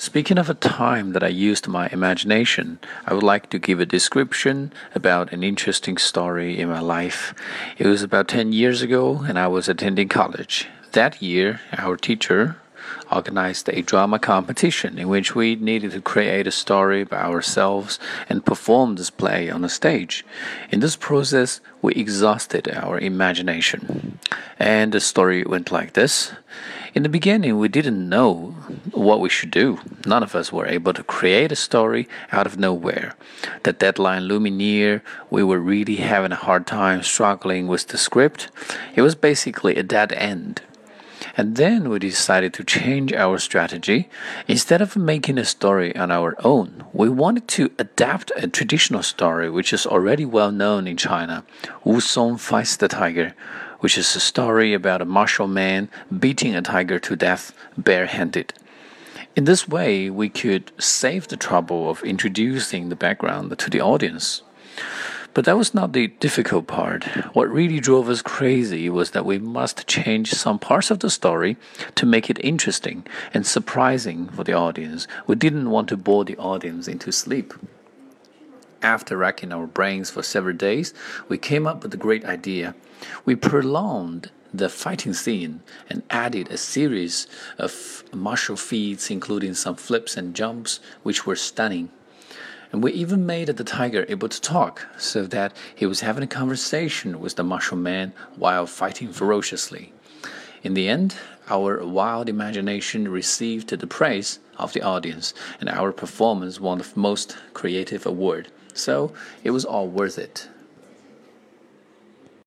Speaking of a time that I used my imagination, I would like to give a description about an interesting story in my life. It was about 10 years ago, and I was attending college. That year, our teacher organized a drama competition in which we needed to create a story by ourselves and perform this play on a stage. In this process, we exhausted our imagination. And the story went like this. In the beginning, we didn't know what we should do. None of us were able to create a story out of nowhere. The deadline looming near, we were really having a hard time struggling with the script. It was basically a dead end. And then we decided to change our strategy. Instead of making a story on our own, we wanted to adapt a traditional story which is already well known in China Wu Song Fights the Tiger, which is a story about a martial man beating a tiger to death barehanded. In this way, we could save the trouble of introducing the background to the audience. But that was not the difficult part. What really drove us crazy was that we must change some parts of the story to make it interesting and surprising for the audience. We didn't want to bore the audience into sleep. After racking our brains for several days, we came up with a great idea. We prolonged the fighting scene and added a series of martial feats, including some flips and jumps, which were stunning. And we even made the tiger able to talk, so that he was having a conversation with the martial man while fighting ferociously. In the end, our wild imagination received the praise of the audience, and our performance won the most creative award. So it was all worth it.